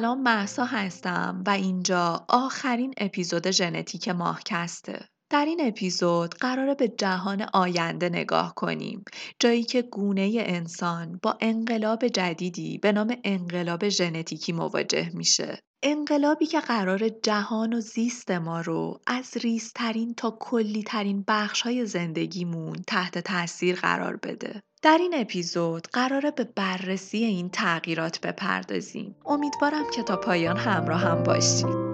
سلام محسا هستم و اینجا آخرین اپیزود ژنتیک ماهکسته. در این اپیزود قراره به جهان آینده نگاه کنیم جایی که گونه انسان با انقلاب جدیدی به نام انقلاب ژنتیکی مواجه میشه انقلابی که قرار جهان و زیست ما رو از ریزترین تا کلیترین بخش های زندگیمون تحت تاثیر قرار بده. در این اپیزود قراره به بررسی این تغییرات بپردازیم. امیدوارم که تا پایان همراه هم باشید.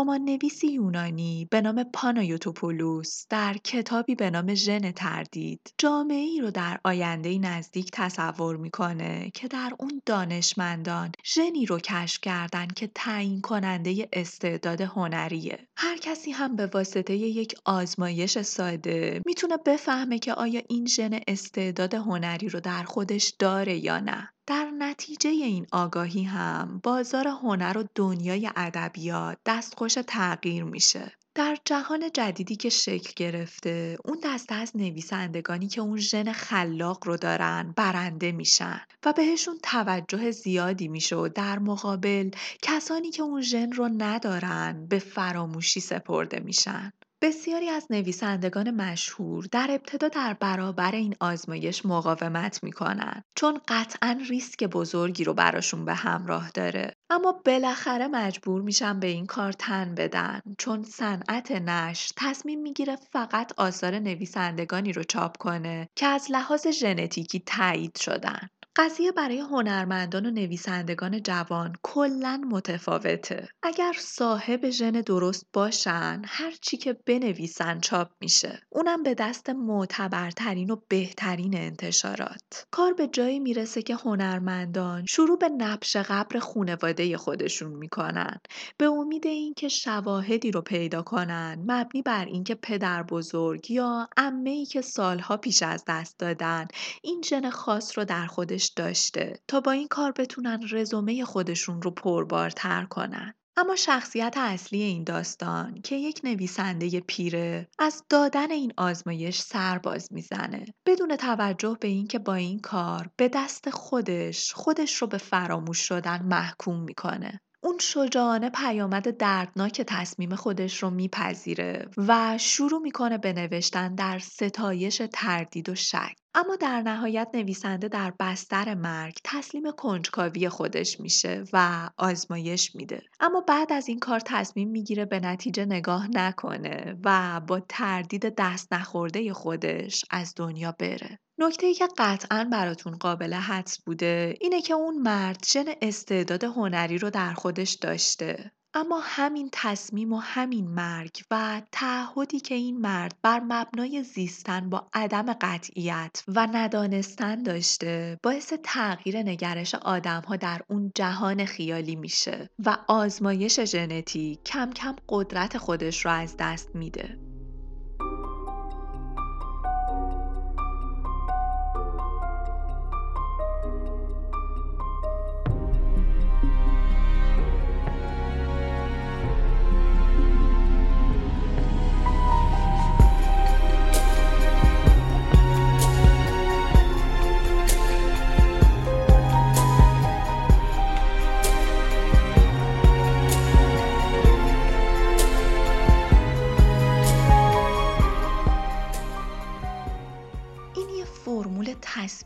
نویسی یونانی به نام پانایوتوپولوس در کتابی به نام ژن تردید جامعه ای رو در آینده نزدیک تصور می‌کنه که در اون دانشمندان ژنی رو کشف کردن که تعیین کننده استعداد هنریه. هر کسی هم به واسطه یک آزمایش ساده می‌تونه بفهمه که آیا این ژن استعداد هنری رو در خودش داره یا نه. در نتیجه این آگاهی هم بازار هنر و دنیای ادبیات دستخوش تغییر میشه. در جهان جدیدی که شکل گرفته اون دسته از نویسندگانی که اون ژن خلاق رو دارن برنده میشن و بهشون توجه زیادی میشه و در مقابل کسانی که اون ژن رو ندارن به فراموشی سپرده میشن بسیاری از نویسندگان مشهور در ابتدا در برابر این آزمایش مقاومت می‌کنن چون قطعا ریسک بزرگی رو براشون به همراه داره. اما بالاخره مجبور میشن به این کار تن بدن چون صنعت نشر تصمیم می‌گیره فقط آثار نویسندگانی رو چاپ کنه که از لحاظ ژنتیکی تایید شدن. قضیه برای هنرمندان و نویسندگان جوان کلا متفاوته. اگر صاحب ژن درست باشن، هر چی که بنویسن چاپ میشه. اونم به دست معتبرترین و بهترین انتشارات. کار به جایی می‌رسه که هنرمندان شروع به نبش قبر خونواده خودشون می‌کنن. به امید اینکه شواهدی رو پیدا کنن مبنی بر اینکه پدر بزرگ یا عمه ای که سالها پیش از دست دادن این ژن خاص رو در خودش داشته تا با این کار بتونن رزومه خودشون رو پربارتر کنن. اما شخصیت اصلی این داستان که یک نویسنده پیره از دادن این آزمایش سر باز می‌زنه بدون توجه به اینکه با این کار به دست خودش خودش رو به فراموش شدن محکوم می‌کنه اون شجاعانه پیامد دردناک تصمیم خودش رو میپذیره و شروع می‌کنه به نوشتن در ستایش تردید و شک. اما در نهایت نویسنده در بستر مرگ تسلیم کنجکاوی خودش میشه و آزمایش میده. اما بعد از این کار تصمیم می‌گیره به نتیجه نگاه نکنه و با تردید دست نخورده خودش از دنیا بره. نکته که قطعا براتون قابل حدس بوده اینه که اون مرد ژن استعداد هنری رو در خودش داشته اما همین تصمیم و همین مرگ و تعهدی که این مرد بر مبنای زیستن با عدم قطعیت و ندانستن داشته باعث تغییر نگرش آدمها در اون جهان خیالی میشه و آزمایش ژنتیک کم کم قدرت خودش رو از دست میده.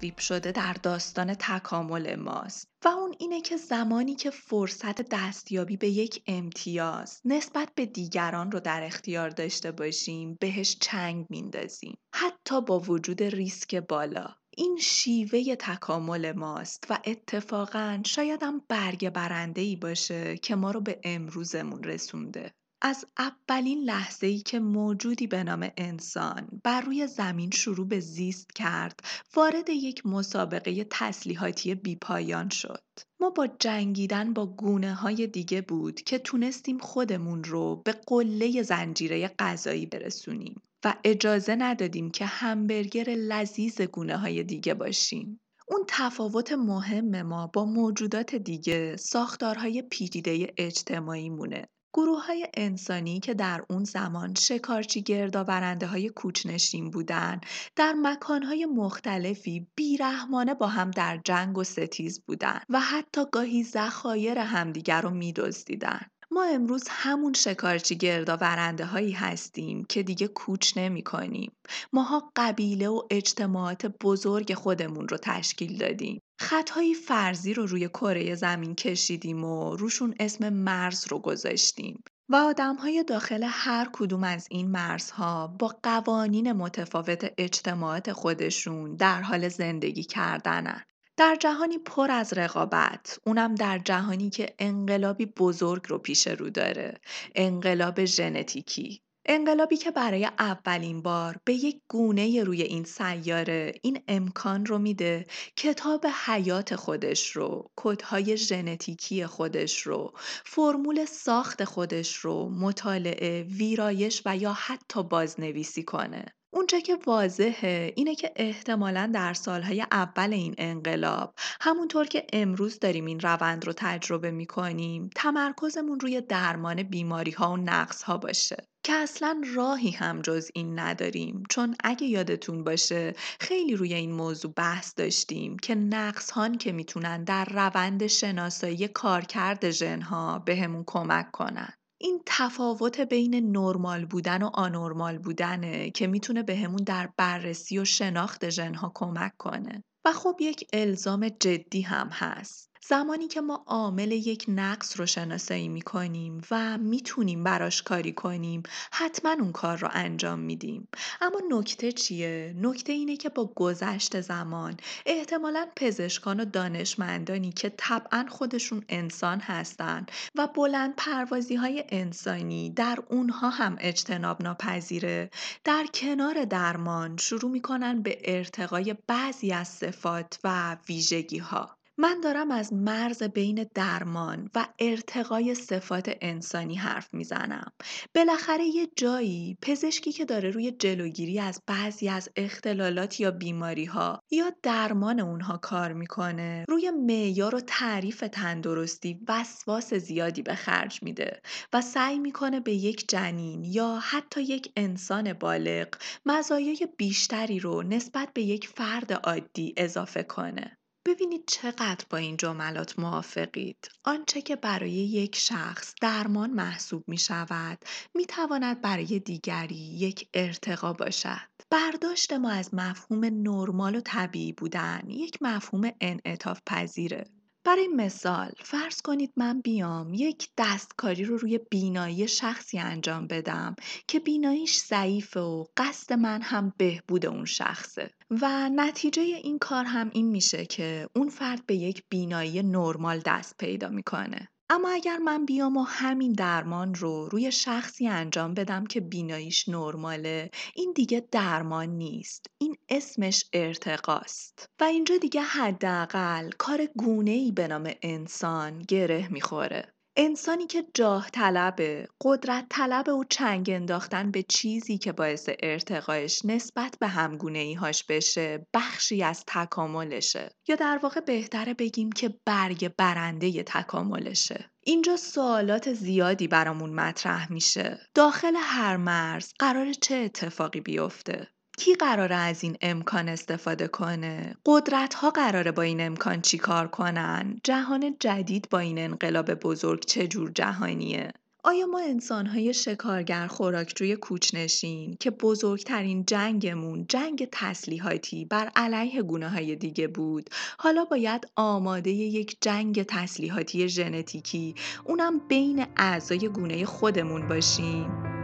تصویب شده در داستان تکامل ماست و اون اینه که زمانی که فرصت دستیابی به یک امتیاز نسبت به دیگران رو در اختیار داشته باشیم بهش چنگ میندازیم. حتی با وجود ریسک بالا. این شیوه تکامل ماست و اتفاقا شایدم برگ برنده ای باشه که ما رو به امروزمون رسونده. از اولین لحظه ای که موجودی به نام انسان بر روی زمین شروع به زیست کرد وارد یک مسابقه تسلیحاتی بیپایان شد. ما با جنگیدن با گونه های دیگه بود که تونستیم خودمون رو به قله زنجیره غذایی برسونیم و اجازه ندادیم که همبرگر لذیذ گونه های دیگه باشیم. اون تفاوت مهم ما با موجودات دیگه ساختارهای پیچیده اجتماعی مونه گروه های انسانی که در اون زمان شکارچی گردآورنده های کوچنشین بودن در مکانهای مختلفی بیرحمانه با هم در جنگ و ستیز بودن و حتی گاهی ذخایر همدیگر رو میدزدیدن. ما امروز همون شکارچی گردآورنده هایی هستیم که دیگه کوچ نمی کنیم. ماها قبیله و اجتماعات بزرگ خودمون رو تشکیل دادیم. خطهای فرضی رو روی کره زمین کشیدیم و روشون اسم مرز رو گذاشتیم. و آدمهای داخل هر کدوم از این مرزها با قوانین متفاوت اجتماعات خودشون در حال زندگی کردنن. در جهانی پر از رقابت اونم در جهانی که انقلابی بزرگ رو پیش رو داره. انقلاب ژنتیکی. انقلابی که برای اولین بار به یک گونه روی این سیاره این امکان رو میده. کتاب حیات خودش رو، کدهای ژنتیکی خودش رو، فرمول ساخت خودش رو مطالعه، ویرایش و یا حتی بازنویسی کنه. اونچه که واضحه اینه که احتمالا در سالهای اول این انقلاب همونطور که امروز داریم این روند رو تجربه می‌کنیم تمرکزمون روی درمان بیماری ها و نقص ها باشه. که اصلا راهی هم جز این نداریم. چون اگه یادتون باشه خیلی روی این موضوع بحث داشتیم که نقص هان که می‌تونن در روند شناسایی کارکرد ژنها بهمون کمک کنن. این تفاوت بین نرمال بودن و آنورمال بودنه که می‌تونه بهمون در بررسی و شناخت ژنها کمک کنه. و خب یک الزام جدی هم هست. زمانی که ما عامل یک نقص رو شناسایی می کنیم و می‌تونیم براش کاری کنیم حتما اون کار رو انجام میدیم اما نکته چیه؟ نکته اینه که با گذشت زمان احتمالا پزشکان و دانشمندانی که طبعا خودشون انسان هستن و بلند پروازی های انسانی در اونها هم اجتناب ناپذیره در کنار درمان شروع می‌کنن به ارتقای بعضی از صفات و ویژگی ها من دارم از مرز بین درمان و ارتقای صفات انسانی حرف می‌زنم. بالاخره یه جایی پزشکی که داره روی جلوگیری از بعضی از اختلالات یا بیماری ها یا درمان اونها کار می‌کنه روی معیار و تعریف تندرستی وسواس زیادی به خرج میده و سعی می‌کنه به یک جنین یا حتی یک انسان بالغ مزایای بیشتری رو نسبت به یک فرد عادی اضافه کنه. ببینید چقدر با این جملات موافقید. آنچه که برای یک شخص درمان محسوب می شود می تواند برای دیگری یک ارتقا باشد. برداشت ما از مفهوم نرمال و طبیعی بودن یک مفهوم انعطاف پذیره. برای مثال فرض کنید من بیام یک دستکاری رو روی بینایی شخصی انجام بدم که بیناییش ضعیفه و قصد من هم بهبود اون شخصه. و نتیجه این کار هم این میشه که اون فرد به یک بینایی نرمال دست پیدا می‌کنه. اما اگر من بیام و همین درمان رو روی شخصی انجام بدم که بیناییش نرماله این دیگه درمان نیست. این اسمش ارتقاست. و اینجا دیگه حداقل کار گونه ای به نام انسان گره می‌خوره. انسانی که جاه طلبه، قدرت طلبه و چنگ انداختن به چیزی که باعث ارتقایش نسبت به همگونه ایهاش بشه بخشی از تکاملشه. یا در واقع بهتره بگیم که برگ برنده تکاملشه. اینجا سوالات زیادی برامون مطرح میشه. داخل هر مرز قرار چه اتفاقی بیفته؟ کی قراره از این امکان استفاده کنه؟ قدرت ها قراره با این امکان چی کار کنن؟ جهان جدید با این انقلاب بزرگ چه جور جهانیه؟ آیا ما انسانهای شکارگر خوراکجوی کوچنشین که بزرگترین جنگمون جنگ تسلیحاتی بر علیه گونه های دیگه بود حالا باید آماده یک جنگ تسلیحاتی ژنتیکی اونم بین اعضای گونه خودمون باشیم؟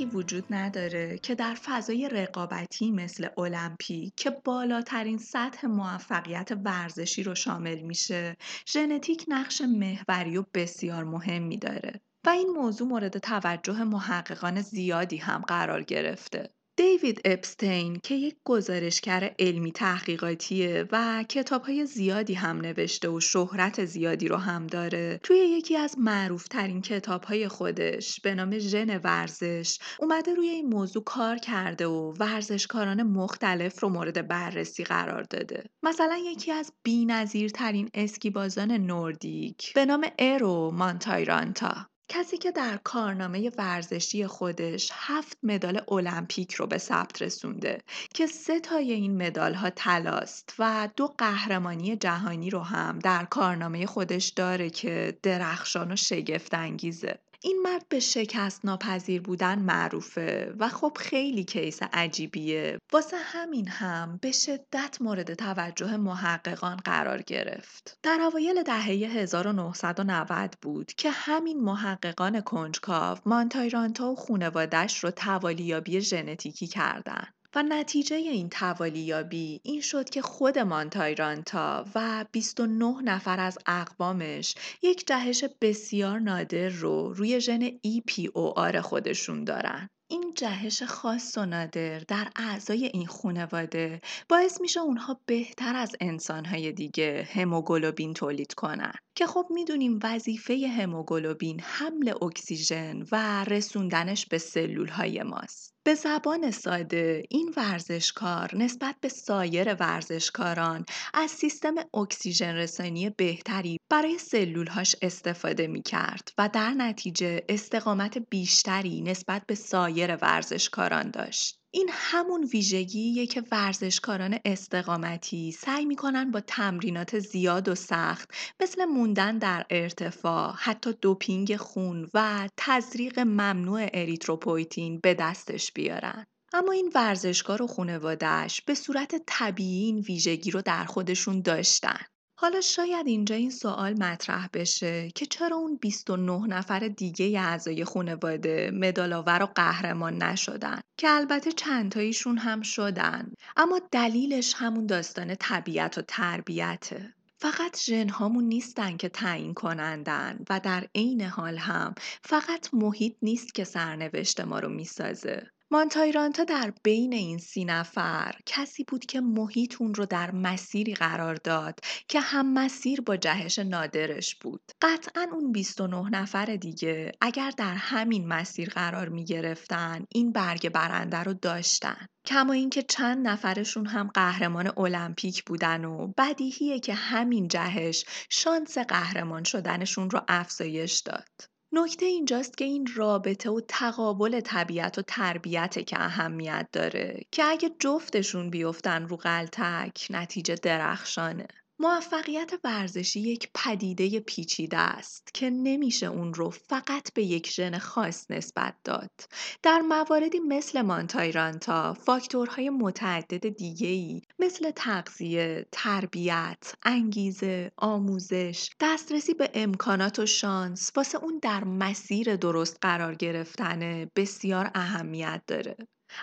شکی وجود نداره که در فضای رقابتی مثل المپیک که بالاترین سطح موفقیت ورزشی رو شامل میشه ژنتیک نقش محوری و بسیار مهمی داره و این موضوع مورد توجه محققان زیادی هم قرار گرفته. دیوید اپستین که یک گزارشگر علمی تحقیقاتیه و کتابهای زیادی هم نوشته و شهرت زیادی رو هم داره. توی یکی از معروفترین کتابهای خودش به نام ژن ورزش اومده روی این موضوع کار کرده و ورزشکاران مختلف رو مورد بررسی قرار داده. مثلا یکی از بینظیرترین اسکیبازان نوردیک به نام ارو مانتایرانتا. کسی که در کارنامه ورزشی خودش هفت مدال المپیک رو به ثبت رسونده که سه تای این مدال ها تلاست و دو قهرمانی جهانی رو هم در کارنامه خودش داره که درخشان و شگفت انگیزه. این مرد به شکست ناپذیر بودن معروفه و خب خیلی کیس عجیبیه واسه همین هم به شدت مورد توجه محققان قرار گرفت در اوایل دهه 1990 بود که همین محققان کنجکاو مانتایرانتا و خونوادش رو توالیابی ژنتیکی کردند. و نتیجه این توالیابی این شد که خود مانتایرانتا و 29 نفر از اقوامش یک جهش بسیار نادر رو روی ژن EPOR خودشون دارن. این جهش خاص و نادر در اعضای این خانواده باعث میشه اونها بهتر از انسانهای دیگه هموگلوبین تولید کنن که خب می‌دونیم وظیفه هموگلوبین حمل اکسیژن و رسوندنش به سلول های ماست. به زبان ساده این ورزشکار نسبت به سایر ورزشکاران از سیستم اکسیژن رسانی بهتری برای سلولهاش استفاده می کرد و در نتیجه استقامت بیشتری نسبت به سایر ورزشکاران داشت. این همون ویژگیه که ورزشکاران استقامتی سعی می‌کنن با تمرینات زیاد و سخت مثل موندن در ارتفاع، حتی دوپینگ خون و تزریق ممنوع اریتروپویتین به دستش بیارن. اما این ورزشکار و خانوادهش به صورت طبیعی این ویژگی رو در خودشون داشتن. حالا شاید اینجا این سوال مطرح بشه که چرا اون 29 نفر دیگه اعضای خانواده مدالاور و قهرمان نشدن که البته چندتاییشون هم شدن اما دلیلش همون داستان طبیعت و تربیته. فقط ژنهامون نیستن که تعیین کنندن و در عین حال هم فقط محیط نیست که سرنوشت ما رو می‌سازه. مانتایرانتا در بین این سی نفر کسی بود که محیط اون رو در مسیری قرار داد که هم مسیر با جهش نادرش بود. قطعا اون 29 نفر دیگه اگر در همین مسیر قرار می گرفتن این برگ برنده رو داشتن. کما اینکه چند نفرشون هم قهرمان المپیک بودن و بدیهیه که همین جهش شانس قهرمان شدنشون رو افزایش داد. نکته اینجاست که این رابطه و تقابل طبیعت و تربیت که اهمیت داره که اگه جفتشون بیفتن رو قلتک نتیجه درخشانه. موفقیت ورزشی یک پدیده پیچیده است که نمیشه اون رو فقط به یک ژن خاص نسبت داد. در مواردی مثل مانتایرانتا فاکتورهای متعدد دیگه‌ای مثل تغذیه، تربیت، انگیزه، آموزش، دسترسی به امکانات و شانس واسه اون در مسیر درست قرار گرفتن بسیار اهمیت داره.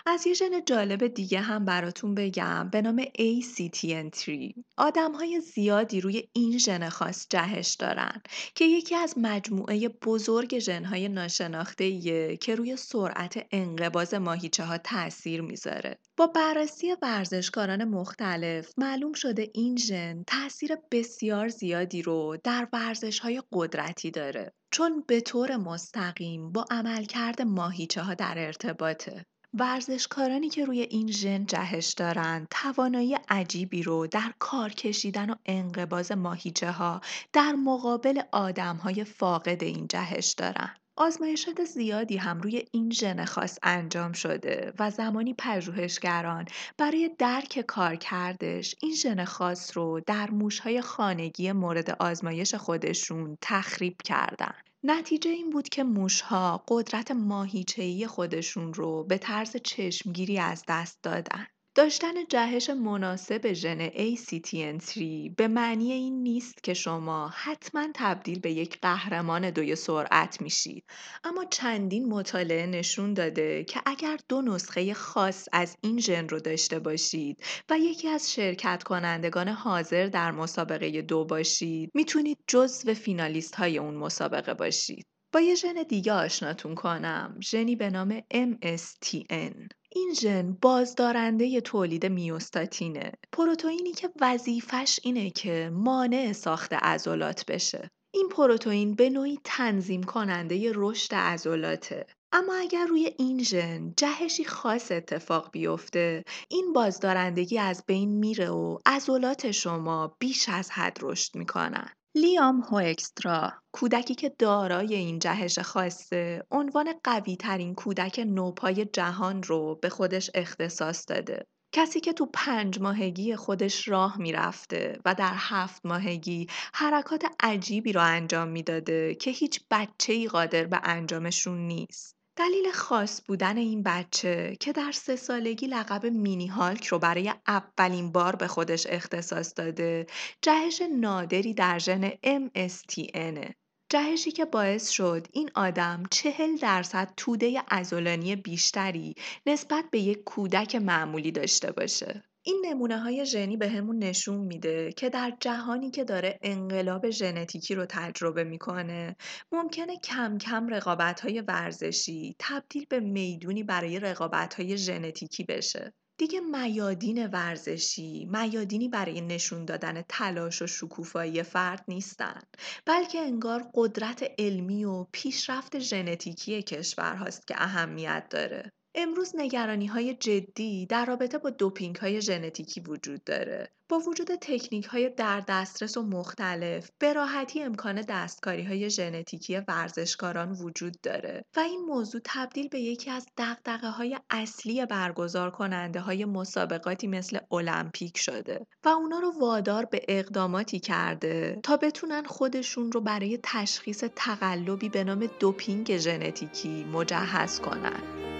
از یه ژن جالب دیگه هم براتون بگم به نام ACTN3 آدم های زیادی روی این ژن خاص جهش دارن که یکی از مجموعه بزرگ ژن های ناشناخته که روی سرعت انقباز ماهیچه ها تاثیر می‌ذاره. با بررسی ورزشکاران مختلف معلوم شده این ژن تاثیر بسیار زیادی رو در ورزش های قدرتی داره چون به طور مستقیم با عملکرد ماهیچه ها در ارتباطه. ورزشکارانی که روی این ژن جهش دارند توانایی عجیبی رو در کار کشیدن و انقباز ماهیچه ها در مقابل آدم های فاقد این جهش دارن. آزمایشات زیادی هم روی این ژن خاص انجام شده و زمانی پژوهشگران برای درک کارکردش این ژن خاص رو در موشهای خانگی مورد آزمایش خودشون تخریب کردن. نتیجه این بود که موشها قدرت ماهیچه‌ای خودشون رو به طرز چشمگیری از دست دادن. داشتن جهش مناسب ژن ACTN3 به معنی این نیست که شما حتما تبدیل به یک قهرمان دوی سرعت میشید اما چندین مطالعه نشون داده که اگر دو نسخه خاص از این ژن رو داشته باشید و یکی از شرکت کنندگان حاضر در مسابقه دو باشید می‌تونید جزو فینالیست های اون مسابقه باشید. با یه ژن دیگه آشناتون کنم ژنی به نام MSTN این ژن بازدارنده تولید میوستاتینه. پروتئینی که وظیفش اینه که مانع ساخت عضلات بشه. این پروتئین به نوعی تنظیم کننده رشد عضلاته. اما اگر روی این ژن جهشی خاص اتفاق بیفته این بازدارندگی از بین میره و عضلات شما بیش از حد رشد می‌کنن. لیام هوکسترا کودکی که دارای این جهش خاصه عنوان قوی ترین کودک نوپای جهان رو به خودش اختصاص داده. کسی که تو پنج ماهگی خودش راه می‌رفته و در هفت ماهگی حرکات عجیبی رو انجام می‌داده که هیچ بچه ای قادر به انجامشون نیست. دلیل خاص بودن این بچه که در سه سالگی لقب مینی هالک رو برای اولین بار به خودش اختصاص داده جهش نادری در ژن MSTN جهشی که باعث شد این آدم چهل درصد توده ازولانی بیشتری نسبت به یک کودک معمولی داشته باشه. این نمونه های ژنی به همون نشون میده که در جهانی که داره انقلاب ژنتیکی رو تجربه می‌کنه ممکنه کم کم رقابت های ورزشی تبدیل به می‌دونی برای رقابت های ژنتیکی بشه. دیگه میادین ورزشی میادینی برای نشون دادن تلاش و شکوفایی فرد نیستن بلکه انگار قدرت علمی و پیشرفت ژنتیکی کشورهاست که اهمیت داره امروز نگرانی های جدی در رابطه با دوپینگ های ژنتیکی وجود داره. با وجود تکنیک های در دسترس و مختلف به راحتی امکان دستکاری های ژنتیکی ورزشکاران وجود داره و این موضوع تبدیل به یکی از دقدقه های اصلی برگزار کننده های مسابقاتی مثل المپیک شده و اونا رو وادار به اقداماتی کرده تا بتونن خودشون رو برای تشخیص تقلبی به نام دوپینگ ژنتیکی مجهز کنن.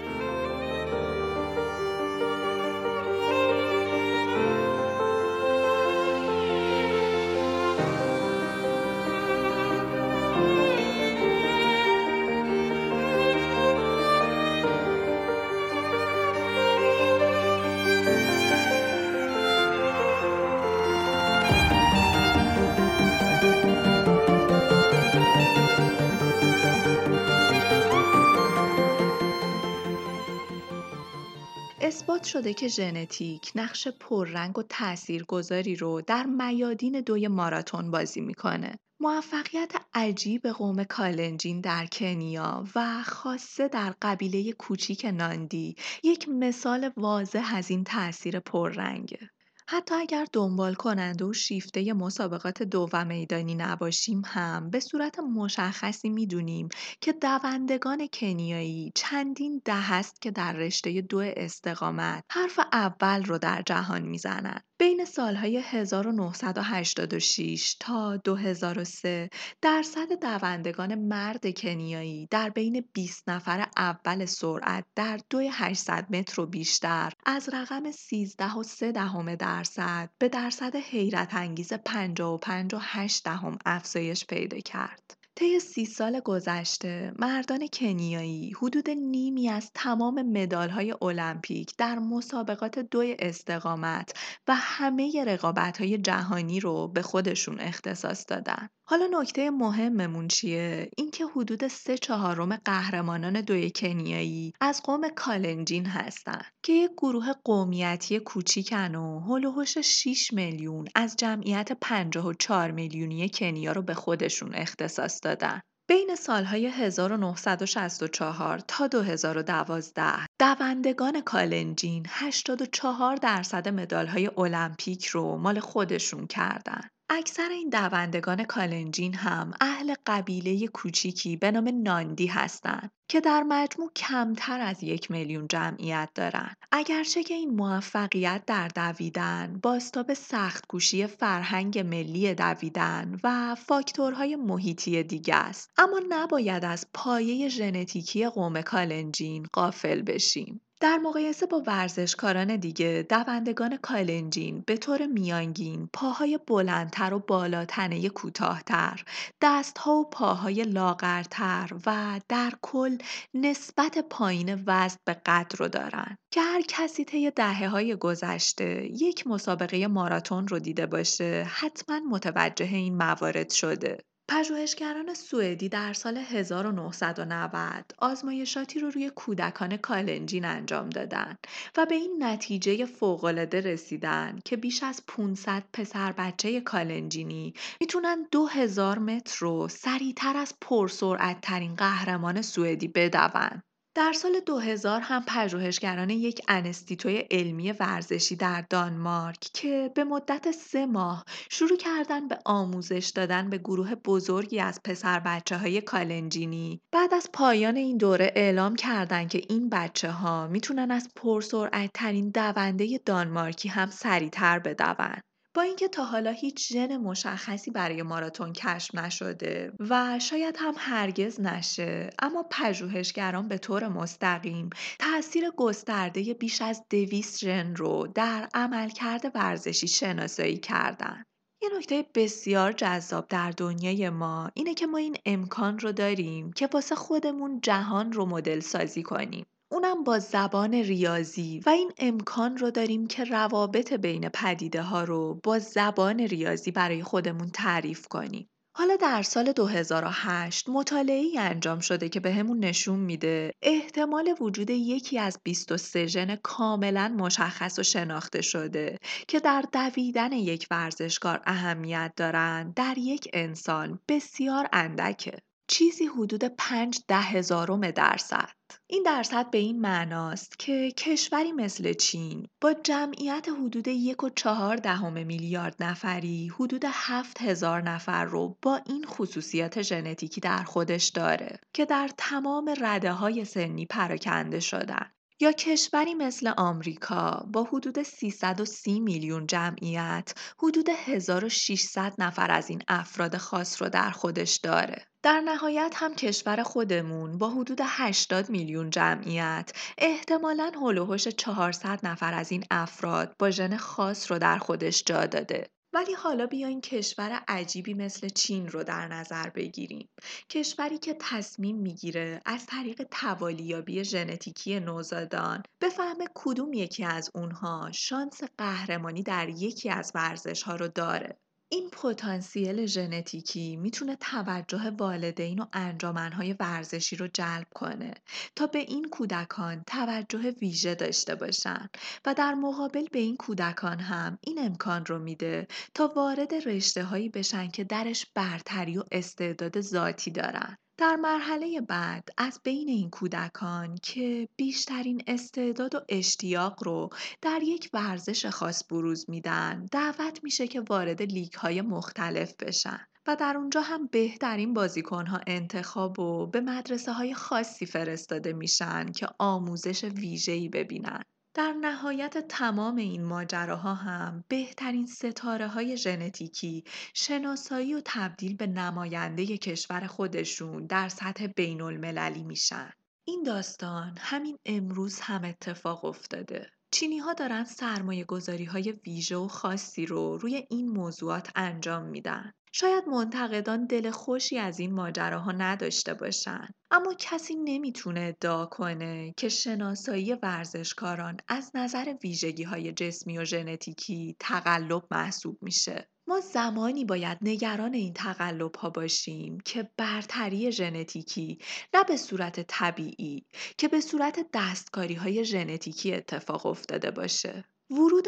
شده که ژنتیک نقش پررنگ و تاثیرگذاری رو در میادین دوی ماراتون بازی می‌کنه. موفقیت عجیب قوم کالنجین در کنیا و خاصه در قبیله کوچیک ناندی یک مثال واضح از این تاثیر پررنگه. حتی اگر دنبال کننده و شیفته مسابقات دو و میدانی نباشیم هم به صورت مشخصی می‌دونیم که دوندگان کنیایی چندین ده است که در رشته دو استقامت حرف اول رو در جهان می‌زنند. بین سالهای 1986 تا 2003 درصد دوندگان مرد کنیایی در بین 20 نفر اول سرعت در دوی 800 متر و بیشتر از رقم 13 و 3 دهم درصد به درصد حیرت انگیز 55 و 8 دهم افزایش پیدا کرد. طی سی سال گذشته مردان کنیایی حدود نیمی از تمام مدالهای المپیک در مسابقات دوی استقامت و همه رقابت‌های جهانی رو به خودشون اختصاص دادن. حالا نکته مهممون چیه؟ اینکه حدود سه چهارم قهرمانان دوی کنیایی از قوم کالنجین هستن که یک گروه قومیتی کوچیکن و هلوهوش 6 میلیون از جمعیت 54 میلیونی کنیا رو به خودشون اختصاص دادن. بین سالهای 1964 تا 2012 دوندگان کالنجین 84 درصد مدالهای المپیک رو مال خودشون کردن. اکثر این دوندگان کالنجین هم اهل قبیله کوچیکی به نام ناندی هستند که در مجموع کمتر از یک میلیون جمعیت دارند. اگرچه که این موفقیت در دویدن باستاب سخت کوشی فرهنگ ملی دویدن و فاکتورهای محیطی دیگه است اما نباید از پایه ژنتیکی قوم کالنجین قافل بشیم در مقایسه با ورزشکاران دیگه دوندگان کالنجین به طور میانگین پاهای بلندتر و بالاتنه کوتاهتر دستها و پاهای لاغرتر و در کل نسبت پایین وزن به قد رو دارن. که هر کسی طی دهه های گذشته یک مسابقه ماراتون رو دیده باشه حتما متوجه این موارد شده. پژوهشگران سوئدی در سال 1990 آزمایشاتی رو روی کودکان کالنجین انجام دادن و به این نتیجه فوق‌العاده رسیدن که بیش از 500 پسر بچه کالنجینی می‌تونن 2000 متر رو سریعتر از پرسرعت ترین قهرمان سوئدی بدون. در سال 2000 هم پژوهشگران یک انستیتوی علمی ورزشی در دانمارک که به مدت سه ماه شروع کردن به آموزش دادن به گروه بزرگی از پسر بچه های کالنجینی بعد از پایان این دوره اعلام کردند که این بچه ها می‌تونن از پرسرعت ترین دونده دانمارکی هم سریعتر بدوند. با اینکه تا حالا هیچ ژن مشخصی برای ماراتون کشف نشده و شاید هم هرگز نشه اما پژوهشگران به طور مستقیم تاثیر گسترده بیش از دویست ژن رو در عملکرد ورزشی شناسایی کردن. یه نکته بسیار جذاب در دنیای ما اینه که ما این امکان رو داریم که واسه خودمون جهان رو مدل سازی کنیم. اونم با زبان ریاضی و این امکان رو داریم که روابط بین پدیده ها رو با زبان ریاضی برای خودمون تعریف کنیم. حالا در سال 2008 مطالعه انجام شده که به همون نشون میده احتمال وجود یکی از 23 ژن کاملا مشخص و شناخته شده که در دویدن یک ورزشکار اهمیت دارن در یک انسان بسیار اندکه. چیزی حدود 5 ده هزارم درصد. این درصد به این معناست که کشوری مثل چین با جمعیت حدود یک و چهار دهم میلیارد نفری حدود هفت هزار نفر رو با این خصوصیت ژنتیکی در خودش داره که در تمام رده های سنی پراکنده شدن یا کشوری مثل آمریکا با حدود 330 میلیون جمعیت حدود 1600 نفر از این افراد خاص رو در خودش داره. در نهایت هم کشور خودمون با حدود 80 میلیون جمعیت احتمالاً هلوهوش 400 نفر از این افراد با ژن خاص رو در خودش جا داده. ولی حالا بیاین کشور عجیبی مثل چین رو در نظر بگیریم. کشوری که تصمیم می‌گیره از طریق توالیابی ژنتیکی نوزادان بفهمه کدوم یکی از اونها شانس قهرمانی در یکی از ورزش ها رو داره. این پتانسیل ژنتیکی می‌تونه توجه والدین و انجمنهای ورزشی رو جلب کنه تا به این کودکان توجه ویژه داشته باشن و در مقابل به این کودکان هم این امکان رو میده تا وارد رشته هایی بشن که درش برتری و استعداد ذاتی دارن. در مرحله بعد از بین این کودکان که بیشترین استعداد و اشتیاق رو در یک ورزش خاص بروز میدن دعوت میشه که وارد لیگ های مختلف بشن و در اونجا هم بهترین بازیکن ها انتخاب و به مدرسه های خاصی فرستاده میشن که آموزش ویژه‌ای ببینن. در نهایت تمام این ماجراها هم بهترین ستاره های ژنتیکی شناسایی و تبدیل به نماینده کشور خودشون در سطح بین المللی میشن. این داستان همین امروز هم اتفاق افتاده. چینی ها دارن سرمایه گذاری های ویژه و خاصی رو روی این موضوعات انجام میدن. شاید منتقدان دل خوشی از این ماجراها نداشته باشند اما کسی نمی‌تونه ادعا کنه که شناسایی ورزشکاران از نظر ویژگی های جسمی و ژنتیکی تقلب محسوب میشه. ما زمانی باید نگران این تقلب ها باشیم که برتری ژنتیکی نه به صورت طبیعی که به صورت دستکاری های ژنتیکی اتفاق افتاده باشه. ورود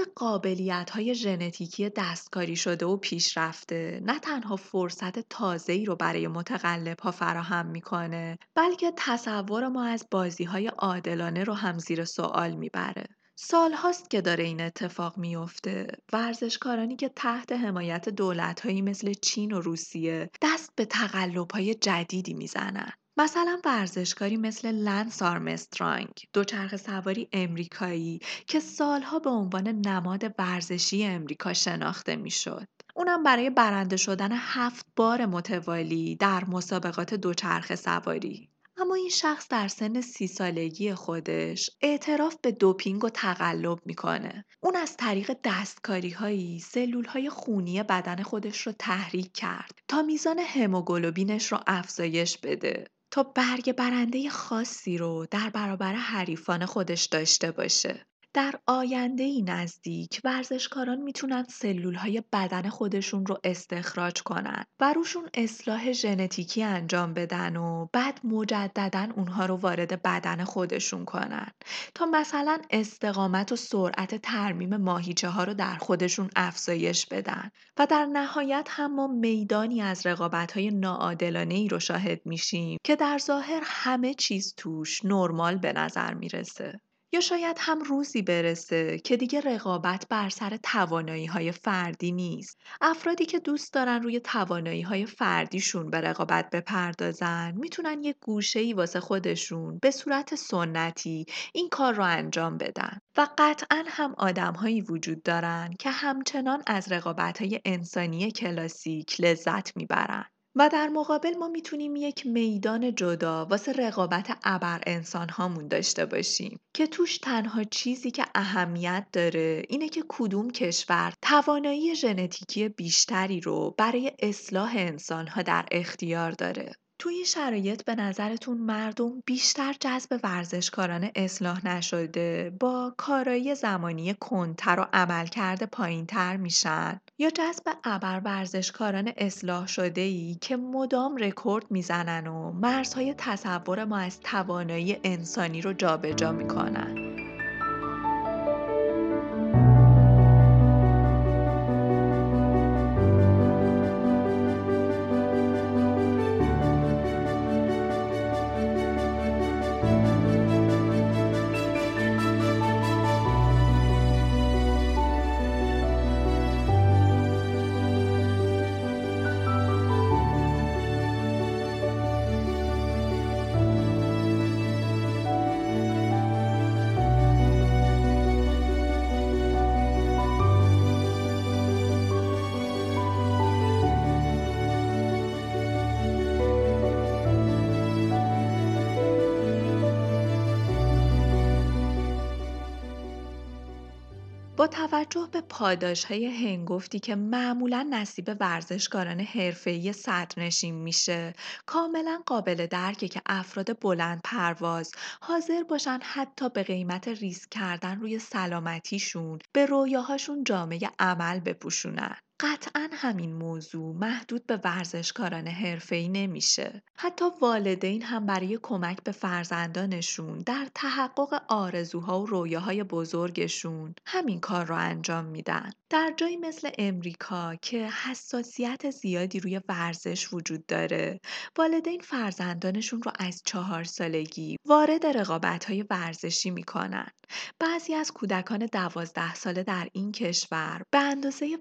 های ژنتیکی دستکاری شده و پیشرفته. نه تنها فرصت تازه‌ای رو برای ها فراهم می‌کنه بلکه تصور ما از های عادلانه رو هم زیر سوال می‌بره. سال هاست که داره این اتفاق میفته ورزشکارانی که تحت حمایت هایی مثل چین و روسیه دست به های جدیدی می‌زنن. مثلا ورزشکاری مثل لنس آرمسترانگ دوچرخه سواری امریکایی که سالها به عنوان نماد ورزشی امریکا شناخته می‌شد. اونم برای برنده شدن هفت بار متوالی در مسابقات دوچرخه سواری. اما این شخص در سن سی سالگی خودش اعتراف به دوپینگ و تقلب می‌کنه. اون از طریق دستکاری هایی سلول های خونی بدن خودش رو تحریک کرد تا میزان هموگلوبینش رو افزایش بده. تا برگ برنده خاصی رو در برابر حریفان خودش داشته باشه. در آینده نزدیک ورزشکاران می‌تونن سلول های بدن خودشون رو استخراج کنن و روشون اصلاح ژنتیکی انجام بدن و بعد مجددا اونها رو وارد بدن خودشون کنن تا مثلا استقامت و سرعت ترمیم ماهیچه ها رو در خودشون افزایش بدن و در نهایت هم ما میدانی از رقابت های ناعادلانه ای رو شاهد میشیم که در ظاهر همه چیز توش نرمال به نظر می‌رسه. یا شاید هم روزی برسه که دیگه رقابت بر سر توانایی های فردی نیست. افرادی که دوست دارن روی توانایی های فردیشون به رقابت بپردازن می‌تونن یه گوشه ای واسه خودشون به صورت سنتی این کار رو انجام بدن. و قطعا هم آدم هایی وجود دارن که همچنان از رقابت های انسانی کلاسیک لذت می‌برن. و در مقابل ما می‌تونیم یک میدان جدا واسه رقابت ابر انسان هامون داشته باشیم که توش تنها چیزی که اهمیت داره اینه که کدوم کشور توانایی ژنتیکی بیشتری رو برای اصلاح انسان ها در اختیار داره. تو این شرایط به نظرتون مردم بیشتر جذب ورزشکاران اصلاح نشده با کارایی زمانی کنتر و عملکرد پایینتر میشن یا جذب ابر ورزشکاران اصلاح شده ای که مدام رکورد می‌زنن و مرزهای تصور ما از توانایی انسانی رو جابجا می‌کنن؟ با توجه به های هنگفتی که معمولا نصیب ورزشکاران حرفه‌ای صدرنشین میشه، کاملا قابل درکه که افراد بلند پرواز حاضر باشن حتی به قیمت ریسک کردن روی سلامتیشون به رویاهاشون جامعه عمل بپوشونن. قطعا همین موضوع محدود به ورزشکاران حرفه‌ای نمیشه. حتی والدین هم برای کمک به فرزندانشون در تحقق آرزوها و رویاهای بزرگشون همین کار رو انجام میدن. در جایی مثل امریکا که حساسیت زیادی روی ورزش وجود داره، والدین فرزندانشون رو از چهار سالگی وارد رقابت‌های ورزشی می‌کنن. بعضی از کودکان دوازده ساله در این کشور به اندازه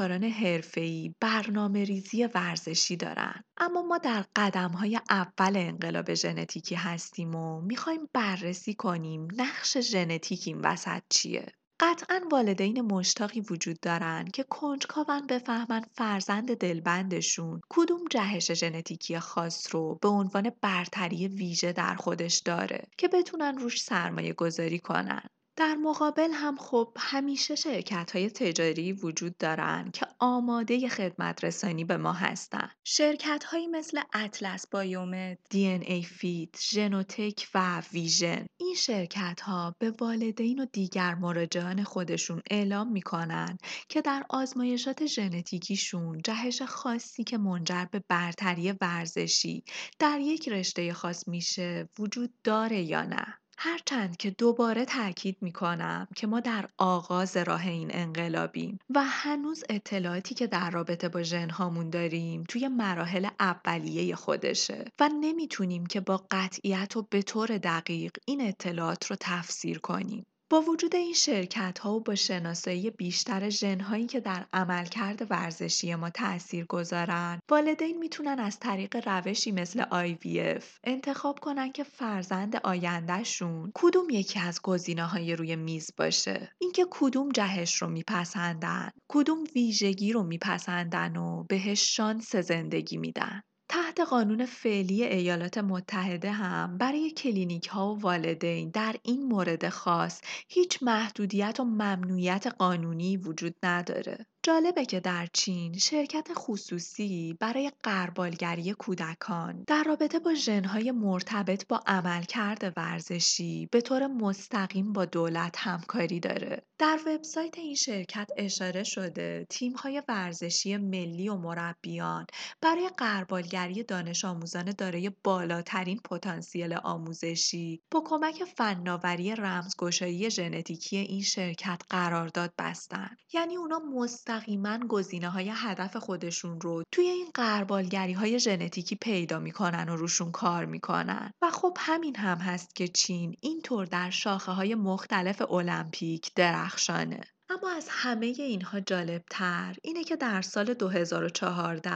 ورزشکاران حرفه‌ای برنامه ریزی ورزشی دارن. اما ما در قدمهای اول انقلاب ژنتیکی هستیم و می‌خوایم بررسی کنیم نقش ژنتیک این وسط چیه. قطعا والدین مشتاقی وجود دارن که کنجکاون بفهمن فرزند دلبندشون کدوم جهش ژنتیکی خاص رو به عنوان برتری ویژه در خودش داره که بتونن روش سرمایه گذاری کنن. در مقابل هم خب همیشه شرکت های تجاری وجود دارن که آماده خدمت رسانی به ما هستن. شرکت هایی مثل اطلس بایومد، دی ان ای فیت، ژنوتک و ویژن. این شرکت ها به والدین و دیگر مراجعان خودشون اعلام می‌کنن که در آزمایشات ژنتیکیشون جهش خاصی که منجر به برتری ورزشی در یک رشته خاص میشه وجود داره یا نه. هرچند که دوباره تاکید می‌کنم که ما در آغاز راه این انقلابیم و هنوز اطلاعاتی که در رابطه با ژنهامون داریم توی مراحل اولیه خودشه و نمی‌تونیم که با قطعیت و به طور دقیق این اطلاعات رو تفسیر کنیم. با وجود این شرکت ها و با شناسایی بیشتر ژن هایی که در عملکرد ورزشی ما تأثیر گذارن والدین می‌تونن از طریق روشی مثل IVF انتخاب کنن که فرزند آیندهشون کدوم یکی از گزینه های روی میز باشه. اینکه کدوم جهش رو میپسندن کدوم ویژگی رو میپسندن و بهش شانس زندگی میدن. تحت قانون فعلی ایالات متحده هم برای کلینیک ها و والدین در این مورد خاص هیچ محدودیت و ممنوعیت قانونی وجود نداره. جالبه که در چین شرکت خصوصی برای قربالگری کودکان در رابطه با ژنهای مرتبط با عملکرد ورزشی به طور مستقیم با دولت همکاری داره. در وبسایت این شرکت اشاره شده تیم‌های ورزشی ملی و مربیان برای قربالگری دانش آموزان دارای بالاترین پتانسیل آموزشی با کمک فناوری رمزگشایی ژنتیکی این شرکت قرارداد بستن. یعنی اونا مستقیما گزینه های هدف خودشون رو توی این قربالگری های ژنتیکی پیدا می‌کنن و روشون کار می‌کنن و خب همین هم هست که چین اینطور در شاخه های مختلف المپیک درخشانه اما از همه اینها جالبتر اینه که در سال 2014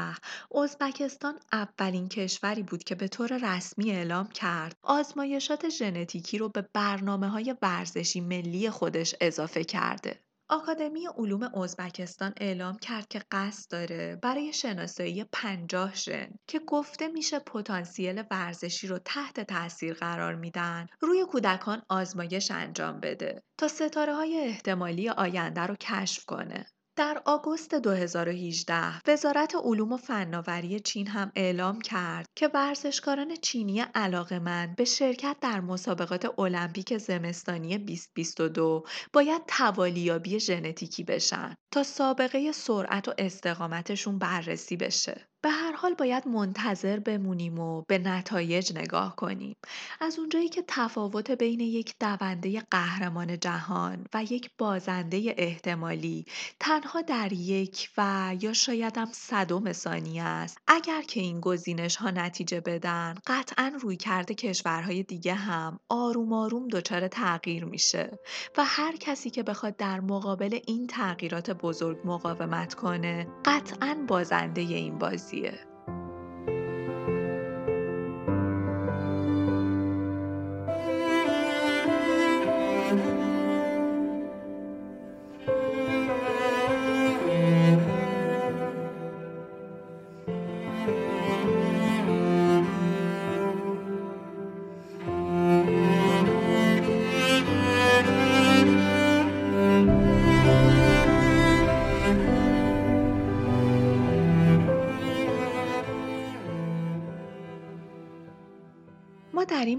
ازبکستان اولین کشوری بود که به طور رسمی اعلام کرد آزمایشات ژنتیکی رو به برنامه های ورزشی ملی خودش اضافه کرده. آکادمی علوم ازبکستان اعلام کرد که قصد داره برای شناسایی 50 ژن که گفته میشه پتانسیل ورزشی رو تحت تاثیر قرار میدن روی کودکان آزمایش انجام بده تا ستاره های احتمالی آینده رو کشف کنه. در آگوست 2018 وزارت علوم و فناوری چین هم اعلام کرد که ورزشکاران چینی علاقمند به شرکت در مسابقات المپیک زمستانی 2022 باید توالیابی ژنتیکی بشن تا سابقه سرعت و استقامتشون بررسی بشه. به هر حال باید منتظر بمونیم و به نتایج نگاه کنیم. از اونجایی که تفاوت بین یک دونده قهرمان جهان و یک بازنده احتمالی تنها در یک و یا شاید هم صدم ثانیه است اگر که این گزینش ها نتیجه بدن قطعا روی کرده کشورهای دیگه هم آروم آروم دچار تغییر میشه و هر کسی که بخواد در مقابل این تغییرات بزرگ مقاومت کنه قطعا بازنده این بازی بازیه در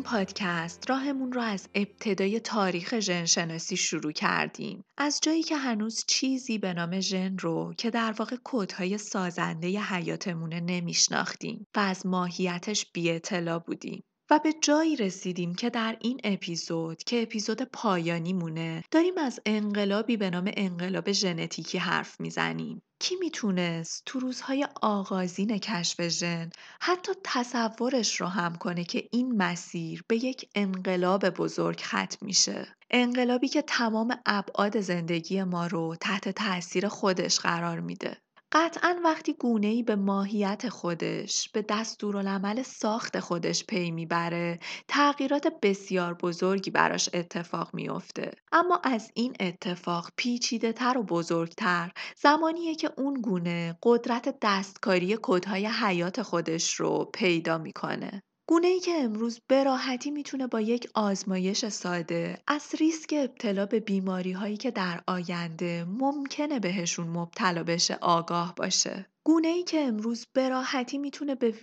پادکست راهمون رو از ابتدای تاریخ ژن شناسی شروع کردیم. از جایی که هنوز چیزی به نام ژن رو که در واقع کودهای سازنده ی حیاتمونه نمیشناختیم و از ماهیتش بی اطلاع بودیم. و به جایی رسیدیم که در این اپیزود که اپیزود پایانی مونه داریم از انقلابی به نام انقلاب ژنتیکی حرف می‌زنیم کی می‌تونست تو روزهای آغازین کشف ژن حتی تصورش رو هم کنه که این مسیر به یک انقلاب بزرگ ختم میشه؟ انقلابی که تمام ابعاد زندگی ما رو تحت تاثیر خودش قرار میده. قطعا وقتی ای به ماهیت خودش، به دستورالعمل ساخت خودش پی می‌بره، تغییرات بسیار بزرگی براش اتفاق میافته. اما از این اتفاق پیچیده تر و بزرگتر زمانیه که اون گونه قدرت دستکاری کدهای حیات خودش رو پیدا می‌کنه. ای که امروز به راحتی می‌تونه با یک آزمایش ساده از ریسک ابتلا به هایی که در آینده ممکنه بهشون مبتلا بشه آگاه باشه. ای که امروز به راحتی می‌تونه به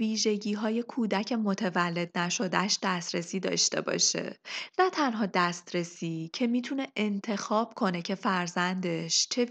های کودک متولد نشدهش دسترسی داشته باشه. نه تنها دسترسی که می‌تونه انتخاب کنه که فرزندش چه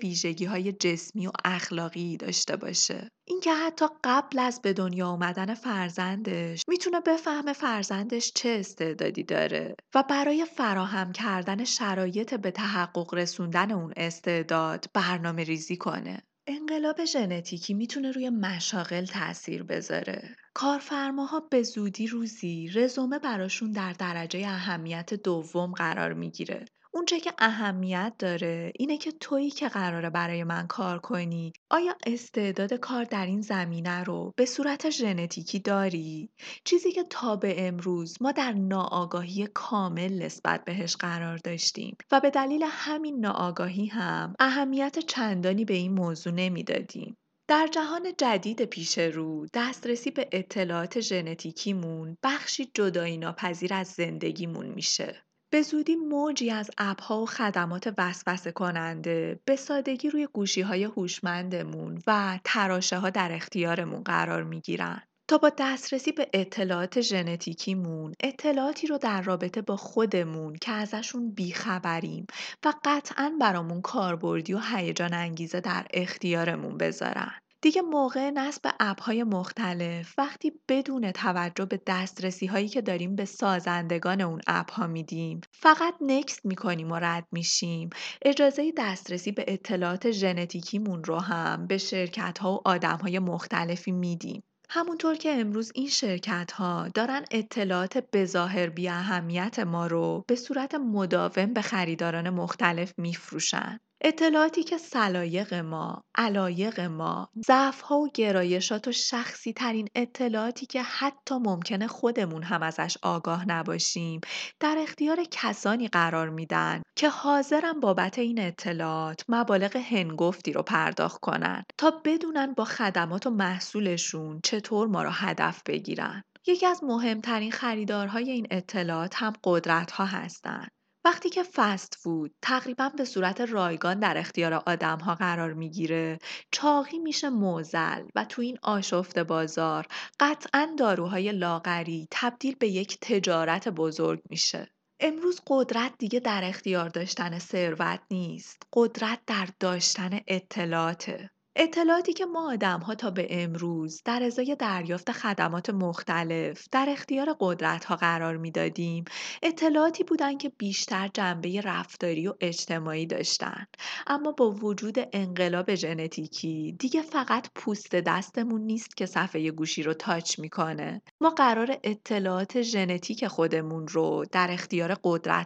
های جسمی و اخلاقی داشته باشه. اینکه حتی قبل از به دنیا آمدن فرزندش می‌تونه بفهمه فرزندش چه استعدادی داره و برای فراهم کردن شرایط به تحقق رسوندن اون استعداد برنامه ریزی کنه. انقلاب ژنتیکی می‌تونه روی مشاغل تاثیر بذاره. کارفرماها به زودی روزی رزومه براشون در درجه اهمیت دوم قرار می‌گیره. اونچه که اهمیت داره اینه که تویی که قراره برای من کار کنی آیا استعداد کار در این زمینه رو به صورت ژنتیکی داری؟ چیزی که تا به امروز ما در ناآگاهی کامل نسبت بهش قرار داشتیم و به دلیل همین ناآگاهی هم اهمیت چندانی به این موضوع نمی‌دادیم. در جهان جدید پیش رو دسترسی به اطلاعات ژنتیکیمون بخشی جدایی ناپذیر از زندگیمون میشه. به زودی موجی از اپ‌ها و خدمات وسوسه کننده به سادگی روی گوشی های هوشمندمون و تراشه ها در اختیارمون قرار می‌گیرن. تا با دسترسی به اطلاعات ژنتیکیمون اطلاعاتی رو در رابطه با خودمون که ازشون بیخبریم و قطعا برامون کاربردی و هیجان انگیزه در اختیارمون بذارن. دیگه موقع نصب اپ‌های مختلف وقتی بدون توجه به دسترسی هایی که داریم به سازندگان اون اپ ها میدیم فقط نکست می‌کنیم و رد میشیم اجازه دسترسی به اطلاعات ژنتیکیمون رو هم به شرکت ها و آدم های مختلفی میدیم همونطور که امروز این شرکت ها دارن اطلاعات بظاهر بی اهمیت ما رو به صورت مداوم به خریداران مختلف میفروشن. اطلاعاتی که سلایق ما، علایق ما، ضعف‌ها و گرایشات و شخصی ترین اطلاعاتی که حتی ممکنه خودمون هم ازش آگاه نباشیم در اختیار کسانی قرار میدن که حاضرن بابت این اطلاعات مبالغ هنگفتی رو پرداخت کنن تا بدونن با خدمات و محصولشون چطور ما رو هدف بگیرن. یکی از مهمترین خریدارهای این اطلاعات هم قدرت ها هستند. وقتی که فست فود تقریبا به صورت رایگان در اختیار ها قرار می‌گیره چاقی میشه موزل و تو این آشفت بازار قطعا داروهای لاغری تبدیل به یک تجارت بزرگ میشه. امروز قدرت دیگه در اختیار داشتن ثروت نیست قدرت در داشتن اطلاعاته. اطلاعاتی که ما ها تا به امروز در ازای دریافت خدمات مختلف در اختیار ها قرار می‌دادیم اطلاعاتی بودند که بیشتر جنبه رفتاری و اجتماعی داشتند اما با وجود انقلاب ژنتیکی دیگه فقط پوست دستمون نیست که صفحه گوشی رو تاچ می‌کنه. ما قرار اطلاعات ژنتیک خودمون رو در اختیار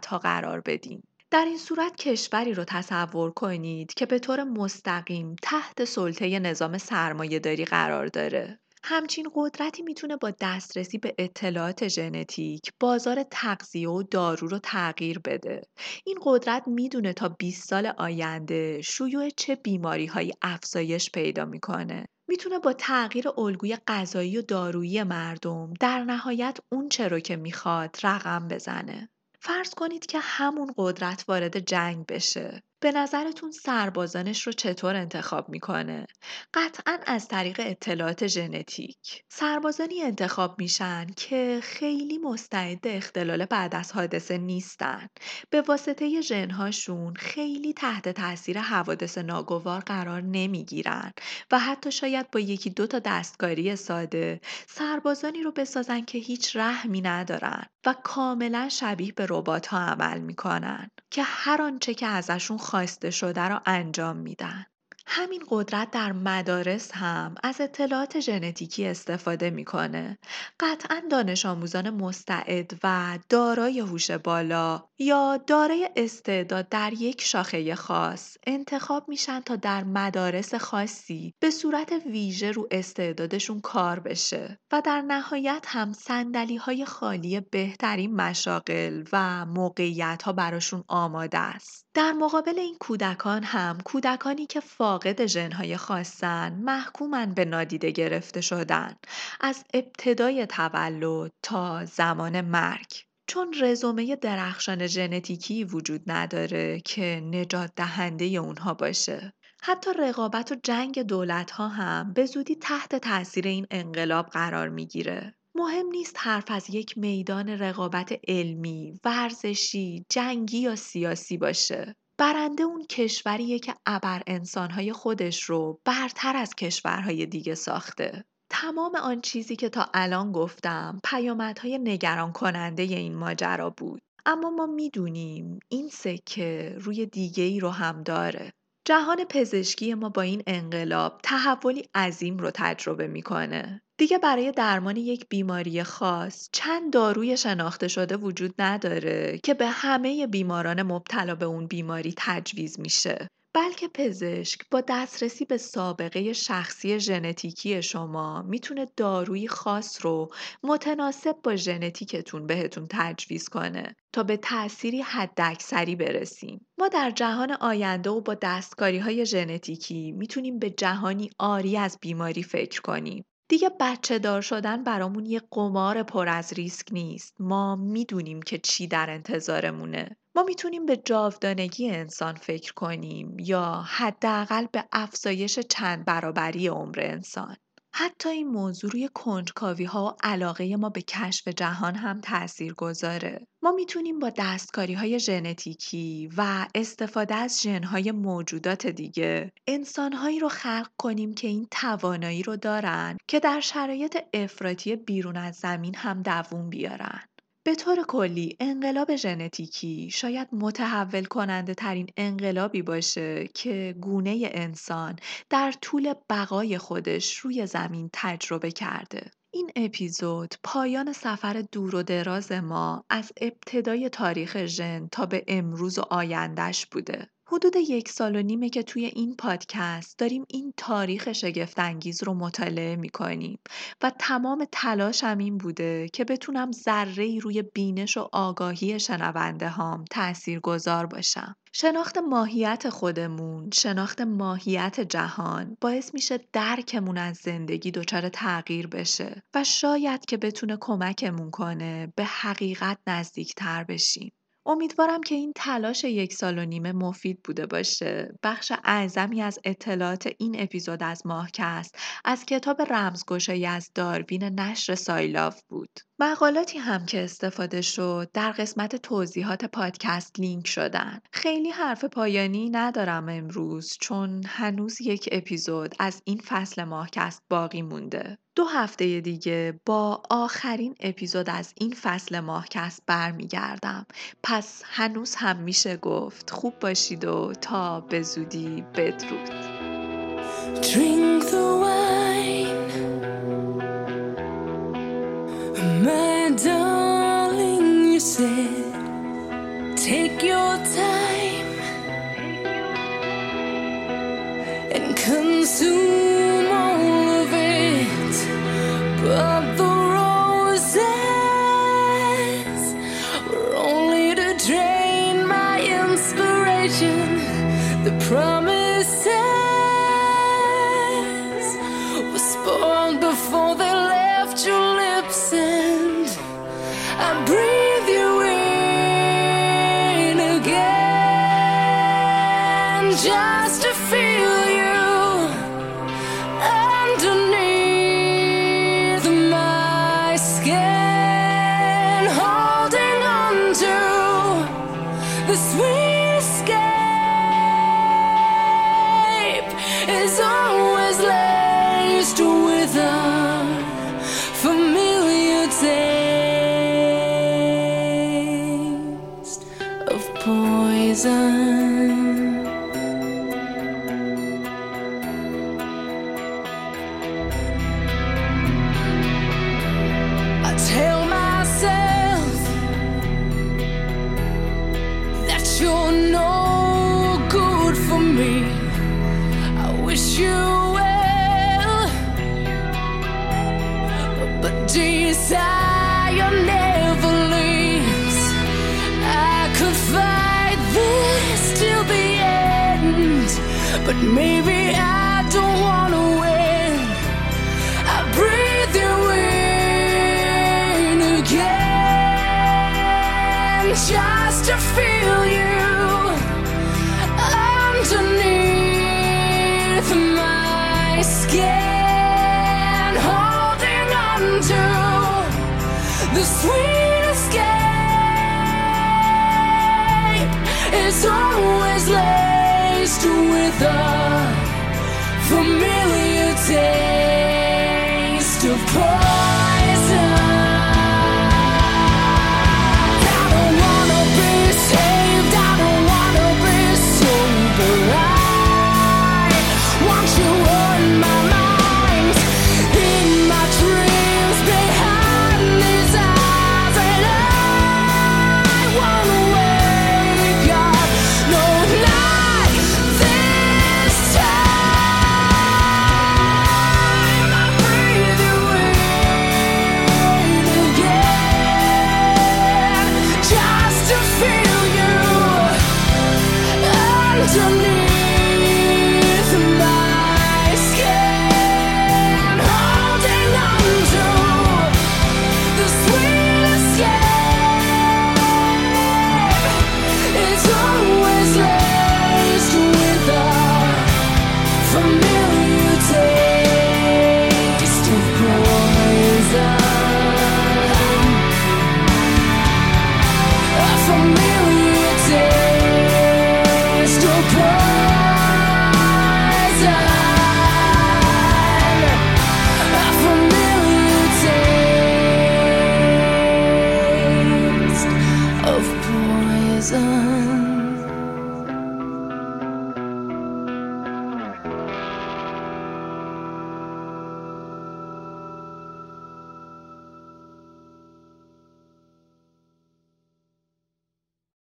ها قرار بدیم. در این صورت کشوری رو تصور کنید که به طور مستقیم تحت سلطه نظام سرمایهداری قرار داره. همچین قدرتی می‌تونه با دسترسی به اطلاعات ژنتیک بازار تغذیه و دارو رو تغییر بده. این قدرت می‌دونه تا 20 سال آینده شیوع چه بیماری های افزایش پیدا می‌کنه. می‌تونه با تغییر الگوی غذایی و دارویی مردم در نهایت اون چه رو که می‌خواد رقم بزنه. فرض کنید که همون قدرت وارد جنگ بشه. به نظرتون سربازانش رو چطور انتخاب می‌کنه؟ قطعا از طریق اطلاعات ژنتیک. سربازانی انتخاب میشن که خیلی مستعد اختلال بعد از حادثه نیستن. به واسطه ژنهاشون خیلی تحت تاثیر حوادث ناگوار قرار نمی‌گیرن و حتی شاید با یکی دو تا دستکاری ساده سربازانی رو بسازن که هیچ رحمی ندارن و کاملا شبیه به ربات ها عمل می‌کنن که هر آنچه که ازشون خواسته شده رو انجام میدن. همین قدرت در مدارس هم از اطلاعات ژنتیکی استفاده می‌کنه. قطعا دانش آموزان مستعد و دارای هوش بالا یا دارای استعداد در یک شاخه خاص انتخاب میشن تا در مدارس خاصی به صورت ویژه رو استعدادشون کار بشه و در نهایت هم سندلی های خالی بهترین مشاقل و موقعیت ها براشون آماده است. در مقابل این کودکان هم کودکانی که فاقد ژنهای خاصن محکومن به نادیده گرفته شدن از ابتدای تولد تا زمان مرگ چون رزومه درخشان ژنتیکی وجود نداره که نجات دهنده اونها باشه. حتی رقابت و جنگ دولت ها هم به زودی تحت تاثیر این انقلاب قرار می‌گیره. مهم نیست حرف از یک میدان رقابت علمی، ورزشی، جنگی یا سیاسی باشه. برنده اون کشوریه که ابر انسانهای خودش رو برتر از کشورهای دیگه ساخته. تمام آن چیزی که تا الان گفتم پیامدهای نگران کننده این ماجرا بود. اما ما می‌دونیم این سکه روی دیگه ای رو هم داره. جهان پزشکی ما با این انقلاب تحولی عظیم رو تجربه می‌کنه. دیگه برای درمان یک بیماری خاص چند داروی شناخته شده وجود نداره که به همه بیماران مبتلا به اون بیماری تجویز میشه. بلکه پزشک با دسترسی به سابقه شخصی ژنتیکی شما می‌تونه داروی خاص رو متناسب با ژنتیکتون بهتون تجویز کنه تا به تأثیری حداکثری برسیم. ما در جهان آینده و با دستکاری های ژنتیکی می‌تونیم به جهانی آری از بیماری فکر کنیم. دیگه بچه دار شدن برامون یه قمار پر از ریسک نیست. ما می‌دونیم که چی در انتظارمونه. ما می‌تونیم به جاودانگی انسان فکر کنیم یا حداقل به افزایش چند برابری عمر انسان. حتی این موضوع روی کنجکاوی ها و علاقه ما به کشف جهان هم تأثیر گذاره. ما می‌تونیم با دستکاری های ژنتیکی و استفاده از ژنهای موجودات دیگه انسانهایی رو خلق کنیم که این توانایی رو دارن که در شرایط افراطی بیرون از زمین هم دووم بیارن. به طور کلی انقلاب ژنتیکی شاید متحول کننده ترین انقلابی باشه که گونه انسان در طول بقای خودش روی زمین تجربه کرده. این اپیزود پایان سفر دور و دراز ما از ابتدای تاریخ ژن تا به امروز و آیندهش بوده. حدود یک سال و نیمه که توی این پادکست داریم این تاریخ شگفتانگیز رو مطالعه می‌کنیم و تمام تلاشم این بوده که بتونم ذره روی بینش و آگاهی شنونده هام تأثیر گذار باشم. شناخت ماهیت خودمون، شناخت ماهیت جهان باعث میشه درکمون از زندگی دچار تغییر بشه و شاید که بتونه کمکمون کنه به حقیقت نزدیکتر بشیم. امیدوارم که این تلاش یک سال و نیمه مفید بوده باشه. بخش اعظمی از اطلاعات این اپیزود از ماهکست از کتاب رمزگشایی از داروین نشر سایلاف بود. مقالاتی هم که استفاده شد در قسمت توضیحات پادکست لینک شدن. خیلی حرف پایانی ندارم امروز چون هنوز یک اپیزود از این فصل ماهکست باقی مونده. دو هفته دیگه با آخرین اپیزود از این فصل ماهکست برمیگردم. پس هنوز هم میشه گفت خوب باشید و تا به زودی بدرود. Drink the wine, my darling, you said, take your time and consume